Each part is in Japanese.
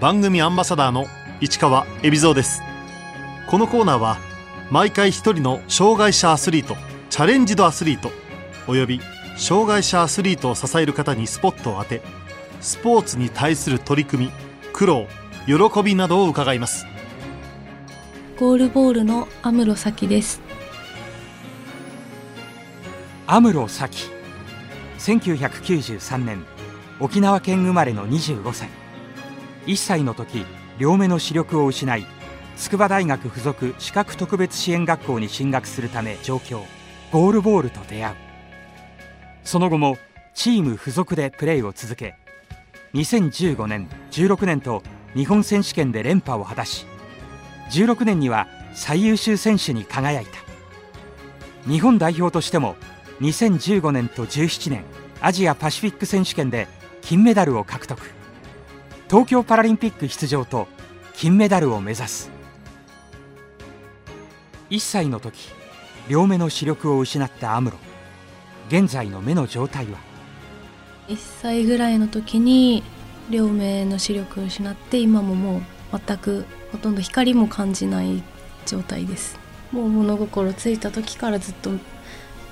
番組アンバサダーの市川恵比蔵です。このコーナーは毎回一人の障害者アスリートチャレンジドアスリートおよび障害者アスリートを支える方にスポットを当てスポーツに対する取り組み苦労喜びなどを伺います。ゴールボールのアムロサキです。アムロサキ1993年沖縄県生まれの25歳1歳の時両目の視力を失い筑波大学附属視覚特別支援学校に進学するため上京。ゴールボールと出会う。その後もチーム付属でプレーを続け2015年16年と日本選手権で連覇を果たし16年には最優秀選手に輝いた。日本代表としても2015年と17年アジアパシフィック選手権で金メダルを獲得。東京パラリンピック出場と金メダルを目指す。1歳の時両目の視力を失ったアムロ。現在の目の状態は？1歳ぐらいの時に両目の視力を失って今ももう全くほとんど光も感じない状態です。もう物心ついた時からずっと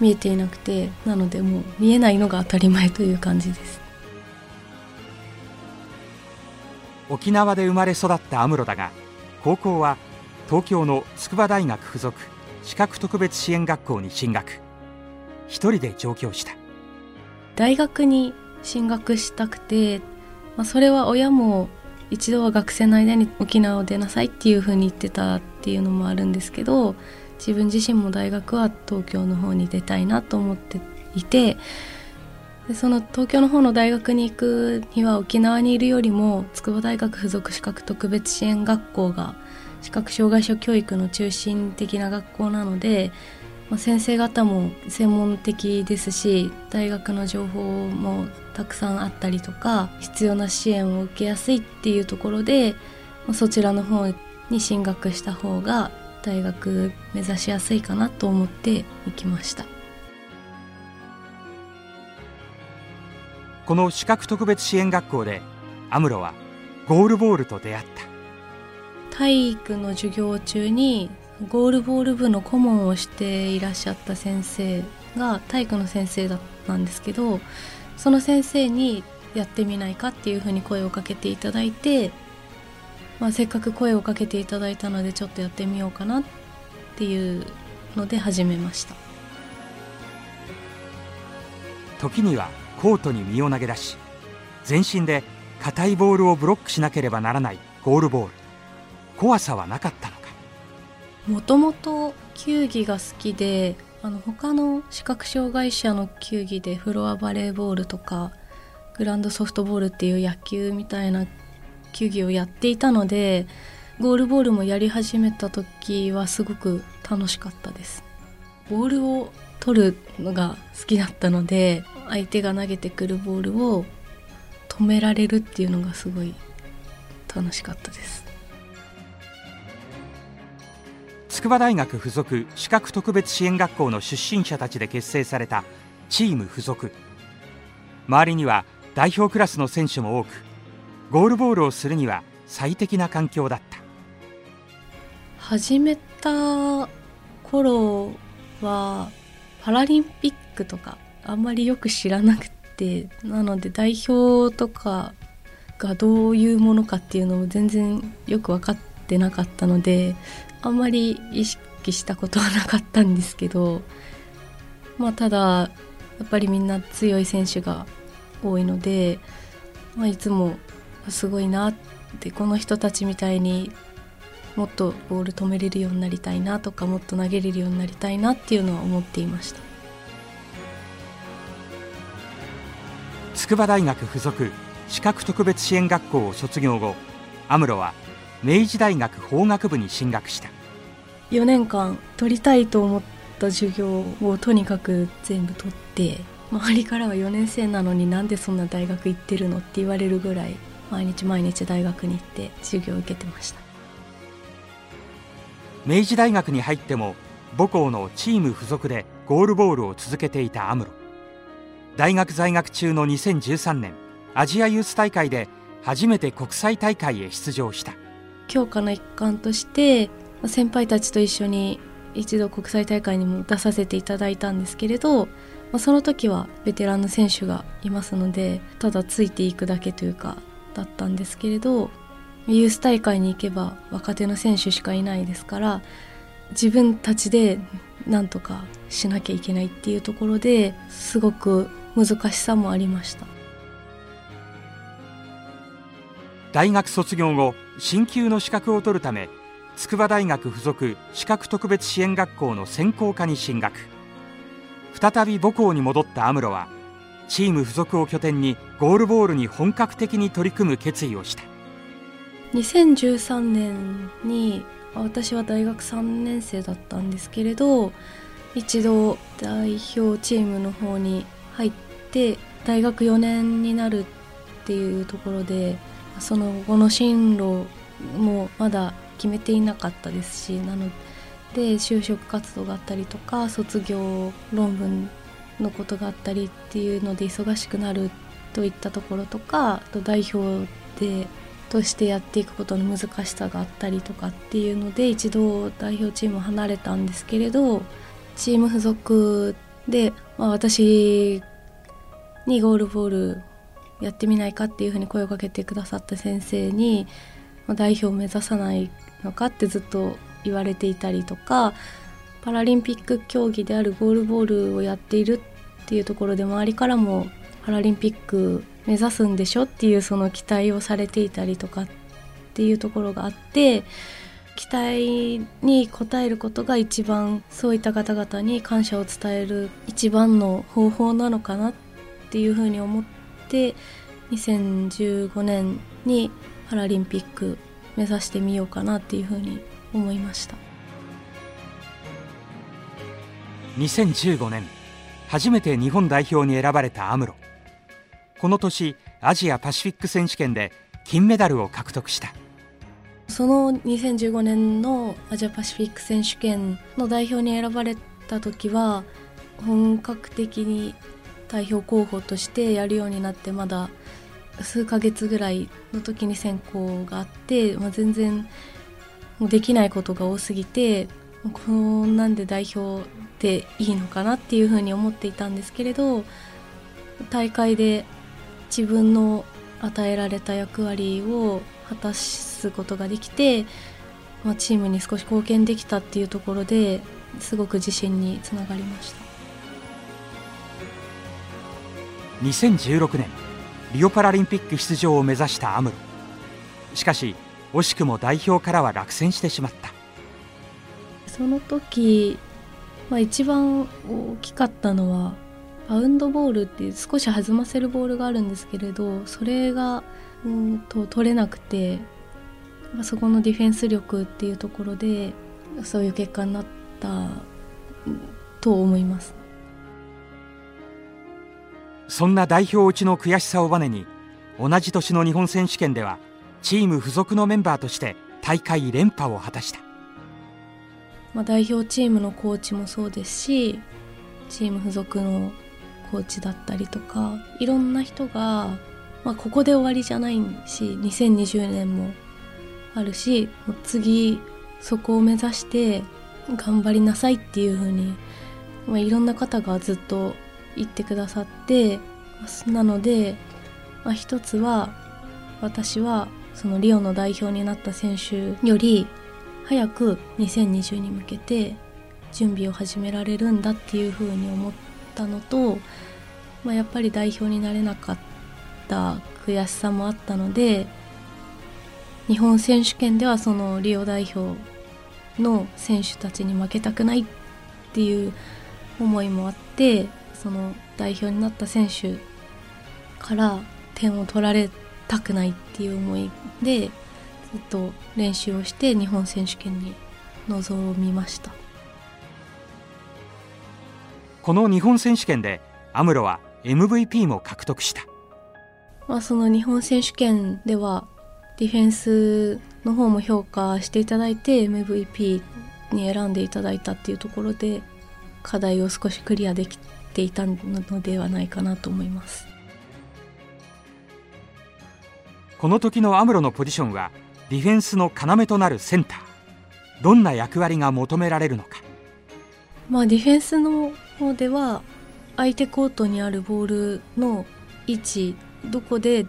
見えていなくてなのでもう見えないのが当たり前という感じです。沖縄で生まれ育ったアムロだが高校は東京の筑波大学附属視覚特別支援学校に進学。一人で上京した。大学に進学したくて、まあ、それは親も一度は学生の間に沖縄を出なさいっていうふうに言ってたっていうのもあるんですけど自分自身も大学は東京の方に出たいなと思っていてでその東京の方の大学に行くには沖縄にいるよりも筑波大学附属視覚特別支援学校が視覚障害者教育の中心的な学校なので、まあ、先生方も専門的ですし大学の情報もたくさんあったりとか必要な支援を受けやすいっていうところで、まあ、そちらの方に進学した方が大学目指しやすいかなと思って行きました。この視覚特別支援学校でアムロはゴールボールと出会った。体育の授業中にゴールボール部の顧問をしていらっしゃった先生が体育の先生だったんですけどその先生にやってみないかっていうふうに声をかけていただいて、まあ、せっかく声をかけていただいたのでちょっとやってみようかなっていうので始めました。時にはコートに身を投げ出し全身で硬いボールをブロックしなければならないゴールボール。怖さはなかったのか。もともと球技が好きであの他の視覚障害者の球技でフロアバレーボールとかグランドソフトボールっていう野球みたいな球技をやっていたのでゴールボールもやり始めた時はすごく楽しかったです。ボールを取るのが好きだったので相手が投げてくるボールを止められるっていうのがすごい楽しかったです。筑波大学附属視覚特別支援学校の出身者たちで結成されたチーム附属。周りには代表クラスの選手も多くゴールボールをするには最適な環境だった。始めた頃はパラリンピックとかあんまりよく知らなくてなので代表とかがどういうものかっていうのも全然よく分かってなかったのであんまり意識したことはなかったんですけどまあただやっぱりみんな強い選手が多いので、まあ、いつもすごいなってこの人たちみたいにもっとボール止めれるようになりたいなとかもっと投げれるようになりたいなっていうのは思っていました。筑波大学附属視覚特別支援学校を卒業後アムロは明治大学法学部に進学した。4年間取りたいと思った授業をとにかく全部取って周りからは4年生なのになんでそんな大学行ってるのって言われるぐらい毎日毎日大学に行って授業を受けてました。明治大学に入っても母校のチーム付属でゴールボールを続けていたアムロ大学在学中の2013年アジアユース大会で初めて国際大会へ出場した。強化の一環として先輩たちと一緒に一度国際大会にも出させていただいたんですけれどその時はベテランの選手がいますのでただついていくだけというかだったんですけれどユース大会に行けば若手の選手しかいないですから自分たちでなんとかしなきゃいけないっていうところですごく難しさもありました。大学卒業後進級の資格を取るため筑波大学附属資格特別支援学校の専攻科に進学。再び母校に戻ったアムロはチーム付属を拠点にゴールボールに本格的に取り組む決意をした。2013年に私は大学3年生だったんですけれど一度代表チームの方に入って大学4年になるっていうところでその後の進路もまだ決めていなかったですしなので就職活動があったりとか卒業論文のことがあったりっていうので忙しくなるといったところとかと代表でとしてやっていくことの難しさがあったりとかっていうので一度代表チームを離れたんですけれどチーム付属で、まあ、私にゴールボールやってみないかっていうふうに声をかけてくださった先生に、まあ、代表を目指さないのかってずっと言われていたりとかパラリンピック競技であるゴールボールをやっているっていうところで周りからもパラリンピック目指すんでしょっていうその期待をされていたりとかっていうところがあって期待に応えることが一番そういった方々に感謝を伝える一番の方法なのかなっていうふうに思って2015年にパラリンピック目指してみようかなっていうふうに思いました。2015年初めて日本代表に選ばれたアムロ。この年アジアパシフィック選手権で金メダルを獲得した。その2015年のアジアパシフィック選手権の代表に選ばれた時は本格的に代表候補としてやるようになってまだ数ヶ月ぐらいの時に選考があって、まあ、全然もうできないことが多すぎてこんなんで代表でいいのかなっていうふうに思っていたんですけれど大会で自分の与えられた役割を果たすことができて、まあ、チームに少し貢献できたっていうところですごく自信につながりました。2016年リオパラリンピック出場を目指したアムロ。しかし惜しくも代表からは落選してしまった。その時、まあ、一番大きかったのはバウンドボールっていう少し弾ませるボールがあるんですけれどそれがうんと取れなくて、まあ、そこのディフェンス力っていうところでそういう結果になったと思います。そんな代表落ちの悔しさをバネに同じ年の日本選手権ではチーム付属のメンバーとして大会連覇を果たした、まあ、代表チームのコーチもそうですしチーム付属のコーチだったりとかいろんな人が、まあ、ここで終わりじゃないし2020年もあるしもう次そこを目指して頑張りなさいっていう風に、まあ、いろんな方がずっと言ってくださってなので、まあ、一つは私はそのリオの代表になった選手より早く2020に向けて準備を始められるんだっていうふうに思ったのと、まあ、やっぱり代表になれなかったった悔しさもあったので日本選手権ではそのリオ代表の選手たちに負けたくないっていう思いもあってその代表になった選手から点を取られたくないっていう思いでずっと練習をして日本選手権に臨みました。この日本選手権でアムロは MVP も獲得した、まあ、その日本選手権ではディフェンスの方も評価していただいて MVP に選んでいただいたっていうところで課題を少しクリアできていたのではないかなと思います。この時のアムロのポジションはディフェンスの要となるセンター。どんな役割が求められるのか。まあディフェンスの方では相手コートにあるボールの位置どこで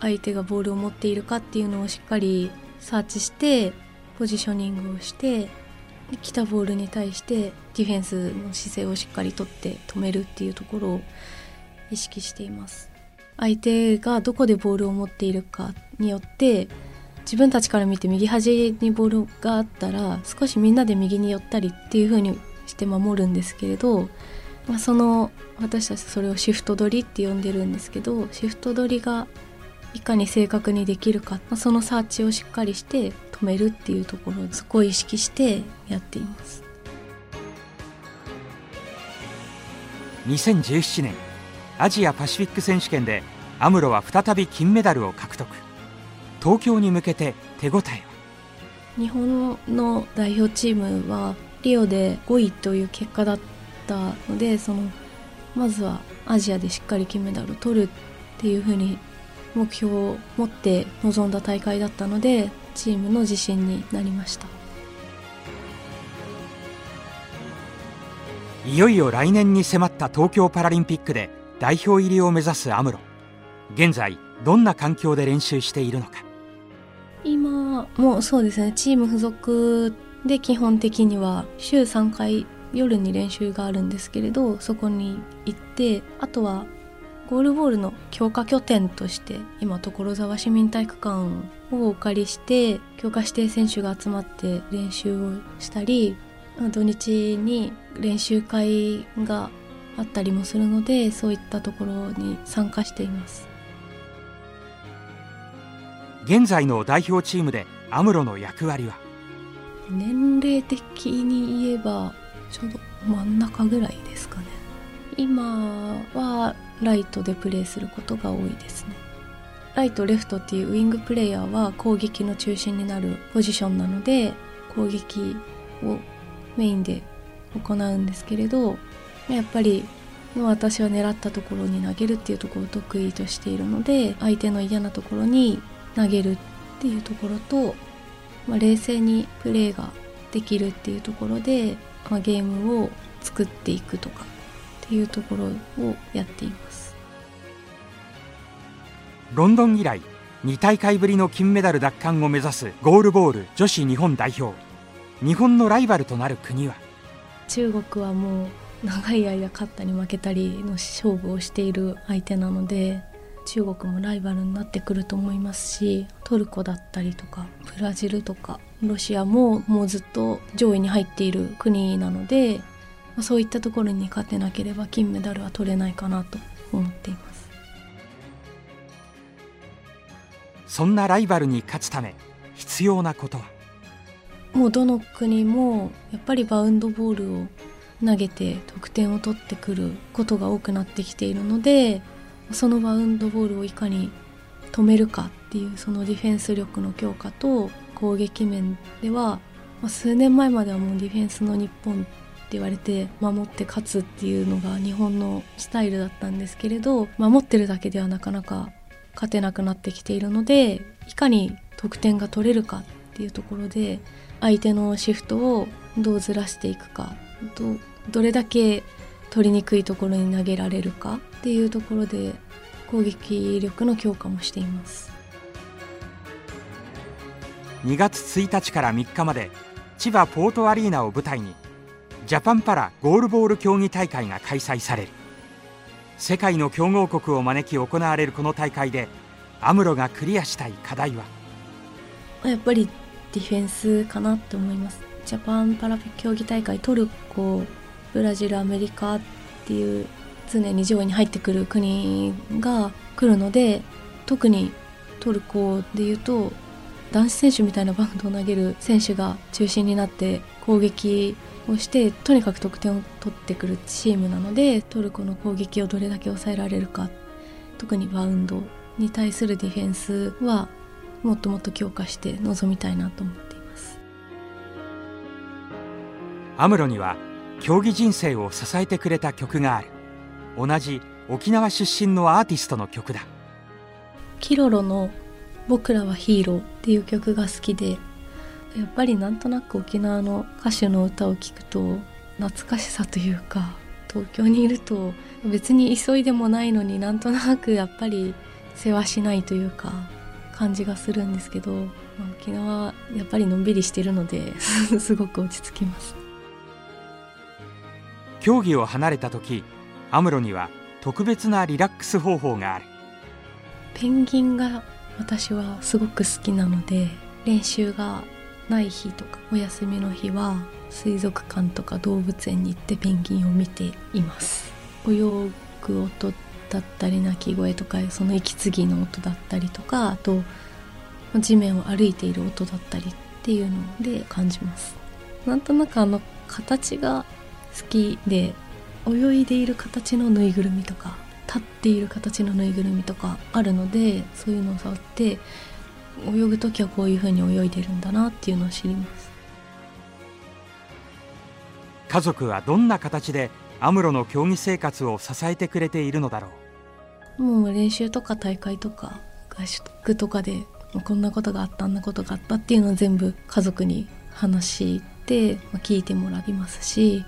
相手がボールを持っているかっていうのをしっかりサーチしてポジショニングをして来たボールに対してディフェンスの姿勢をしっかりとって止めるっていうところを意識しています。相手がどこでボールを持っているかによって自分たちから見て右端にボールがあったら少しみんなで右に寄ったりっていう風にして守るんですけれど、まあ、その私たちそれをシフト取りって呼んでるんですけどシフト取りがいかに正確にできるか、まあ、そのサーチをしっかりして止めるっていうところをそこを意識してやっています。2017年アジアパシフィック選手権でアムロは再び金メダルを獲得。東京に向けて手応えは？日本の代表チームはリオで5位という結果だったのでそのまずはアジアでしっかり金メダルを取るっていうふうに目標を持って臨んだ大会だったのでチームの自信になりました。いよいよ来年に迫った東京パラリンピックで代表入りを目指すアムロ。現在どんな環境で練習しているのか。今もそうですね。チーム付属で基本的には週3回夜に練習があるんですけれどそこに行ってあとはゴールボールの強化拠点として今所沢市民体育館をお借りして強化指定選手が集まって練習をしたり土日に練習会があったりもするのでそういったところに参加しています。現在の代表チームでアムロの役割は？年齢的に言えばちょうど真ん中ぐらいですかね。今はライトでプレーすることが多いですね。ライトレフトっていうウイングプレイヤーは攻撃の中心になるポジションなので攻撃をメインで行うんですけれどやっぱり私は狙ったところに投げるっていうところを得意としているので相手の嫌なところに投げるっていうところと、まあ、冷静にプレーができるっていうところで、まあ、ゲームを作っていくとかっていうところをやっています。ロンドン以来2大会ぶりの金メダル奪還を目指すゴールボール女子日本代表。日本のライバルとなる国は？中国はもう長い間勝ったり負けたりの勝負をしている相手なので中国もライバルになってくると思いますしトルコだったりとかブラジルとかロシアももうずっと上位に入っている国なのでそういったところに勝てなければ金メダルは取れないかなと思っています。そんなライバルに勝つため必要なことは？もうどの国もやっぱりバウンドボールを投げて得点を取ってくることが多くなってきているのでそのバウンドボールをいかに止めるかっていうそのディフェンス力の強化と攻撃面では、まあ、数年前まではもうディフェンスの日本って言われて守って勝つっていうのが日本のスタイルだったんですけれど守ってるだけではなかなか勝てなくなってきているのでいかに得点が取れるかっていうところで相手のシフトをどうずらしていくかどどれだけ取りにくいところに投げられるかっていうところで攻撃力の強化もしています。2月1日から3日まで千葉ポートアリーナを舞台にジャパンパラゴールボール競技大会が開催される。世界の強豪国を招き行われるこの大会でアムロがクリアしたい課題は？やっぱりディフェンスかなって思います。ジャパンパラ競技大会トルコブラジルアメリカっていう常に上位に入ってくる国が来るので特にトルコでいうと男子選手みたいなバウンドを投げる選手が中心になって攻撃をしてとにかく得点を取ってくるチームなのでトルコの攻撃をどれだけ抑えられるか特にバウンドに対するディフェンスはもっともっと強化して臨みたいなと思っています。アムロには競技人生を支えてくれた曲がある。同じ沖縄出身のアーティストの曲だ。キロロの「僕らはヒーロー」っていう曲が好きでやっぱりなんとなく沖縄の歌手の歌を聴くと懐かしさというか東京にいると別に急いでもないのになんとなくやっぱり世話しないというか感じがするんですけど、まあ、沖縄はやっぱりのんびりしてるので すごく落ち着きます。競技を離れた時アムロには特別なリラックス方法がある。ペンギンが私はすごく好きなので練習がない日とかお休みの日は水族館とか動物園に行ってペンギンを見ています。泳ぐ音だったり鳴き声とかその息継ぎの音だったりとかあと地面を歩いている音だったりっていうので感じます。なんとなくあの形が好きで泳いでいる形のぬいぐるみとか立っている形のぬいぐるみとかあるのでそういうのを触って泳ぐ時はこういう風に泳いでるんだなっていうのを知ります。家族はどんな形でアムロの競技生活を支えてくれているのだろう？もう練習とか大会とか合宿とかでこんなことがあったあんなことがあったっていうのを全部家族に話して聞いてもらいますし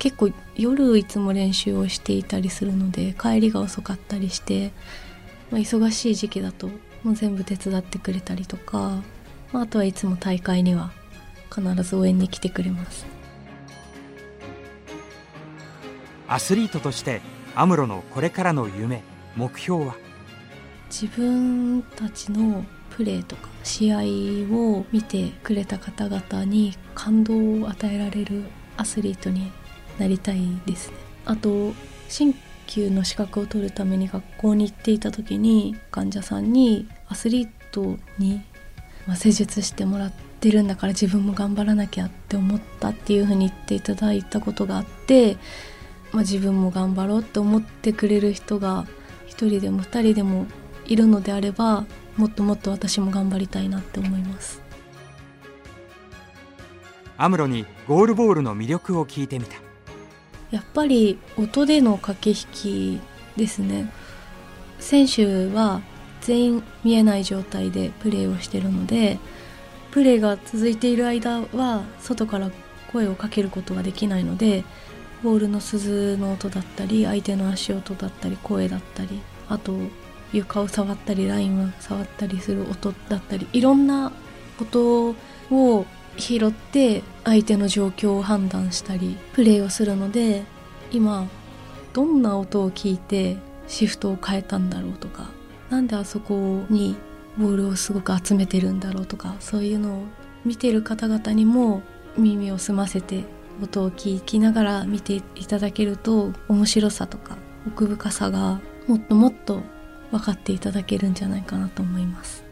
結構夜いつも練習をしていたりするので帰りが遅かったりして、まあ、忙しい時期だともう全部手伝ってくれたりとか、まあ、あとはいつも大会には必ず応援に来てくれます。アスリートとしてアムロのこれからの夢目標は？自分たちのプレーとか試合を見てくれた方々に感動を与えられるアスリートになりたいですね。あと鍼灸の資格を取るために学校に行っていた時に患者さんにアスリートに施術してもらってるんだから自分も頑張らなきゃって思ったっていうふうに言っていただいたことがあって、まあ、自分も頑張ろうって思ってくれる人が1人でも2人でもいるのであればもっともっと私も頑張りたいなって思います。アムロにゴールボールの魅力を聞いてみた。やっぱり音での駆け引きですね。選手は全員見えない状態でプレーをしてるのでプレーが続いている間は外から声をかけることができないのでボールの鈴の音だったり相手の足音だったり声だったりあと床を触ったりラインを触ったりする音だったりいろんな音を拾って相手の状況を判断したりプレーをするので今どんな音を聞いてシフトを変えたんだろうとかなんであそこにボールをすごく集めてるんだろうとかそういうのを見てる方々にも耳を澄ませて音を聞きながら見ていただけると面白さとか奥深さがもっともっと分かっていただけるんじゃないかなと思います。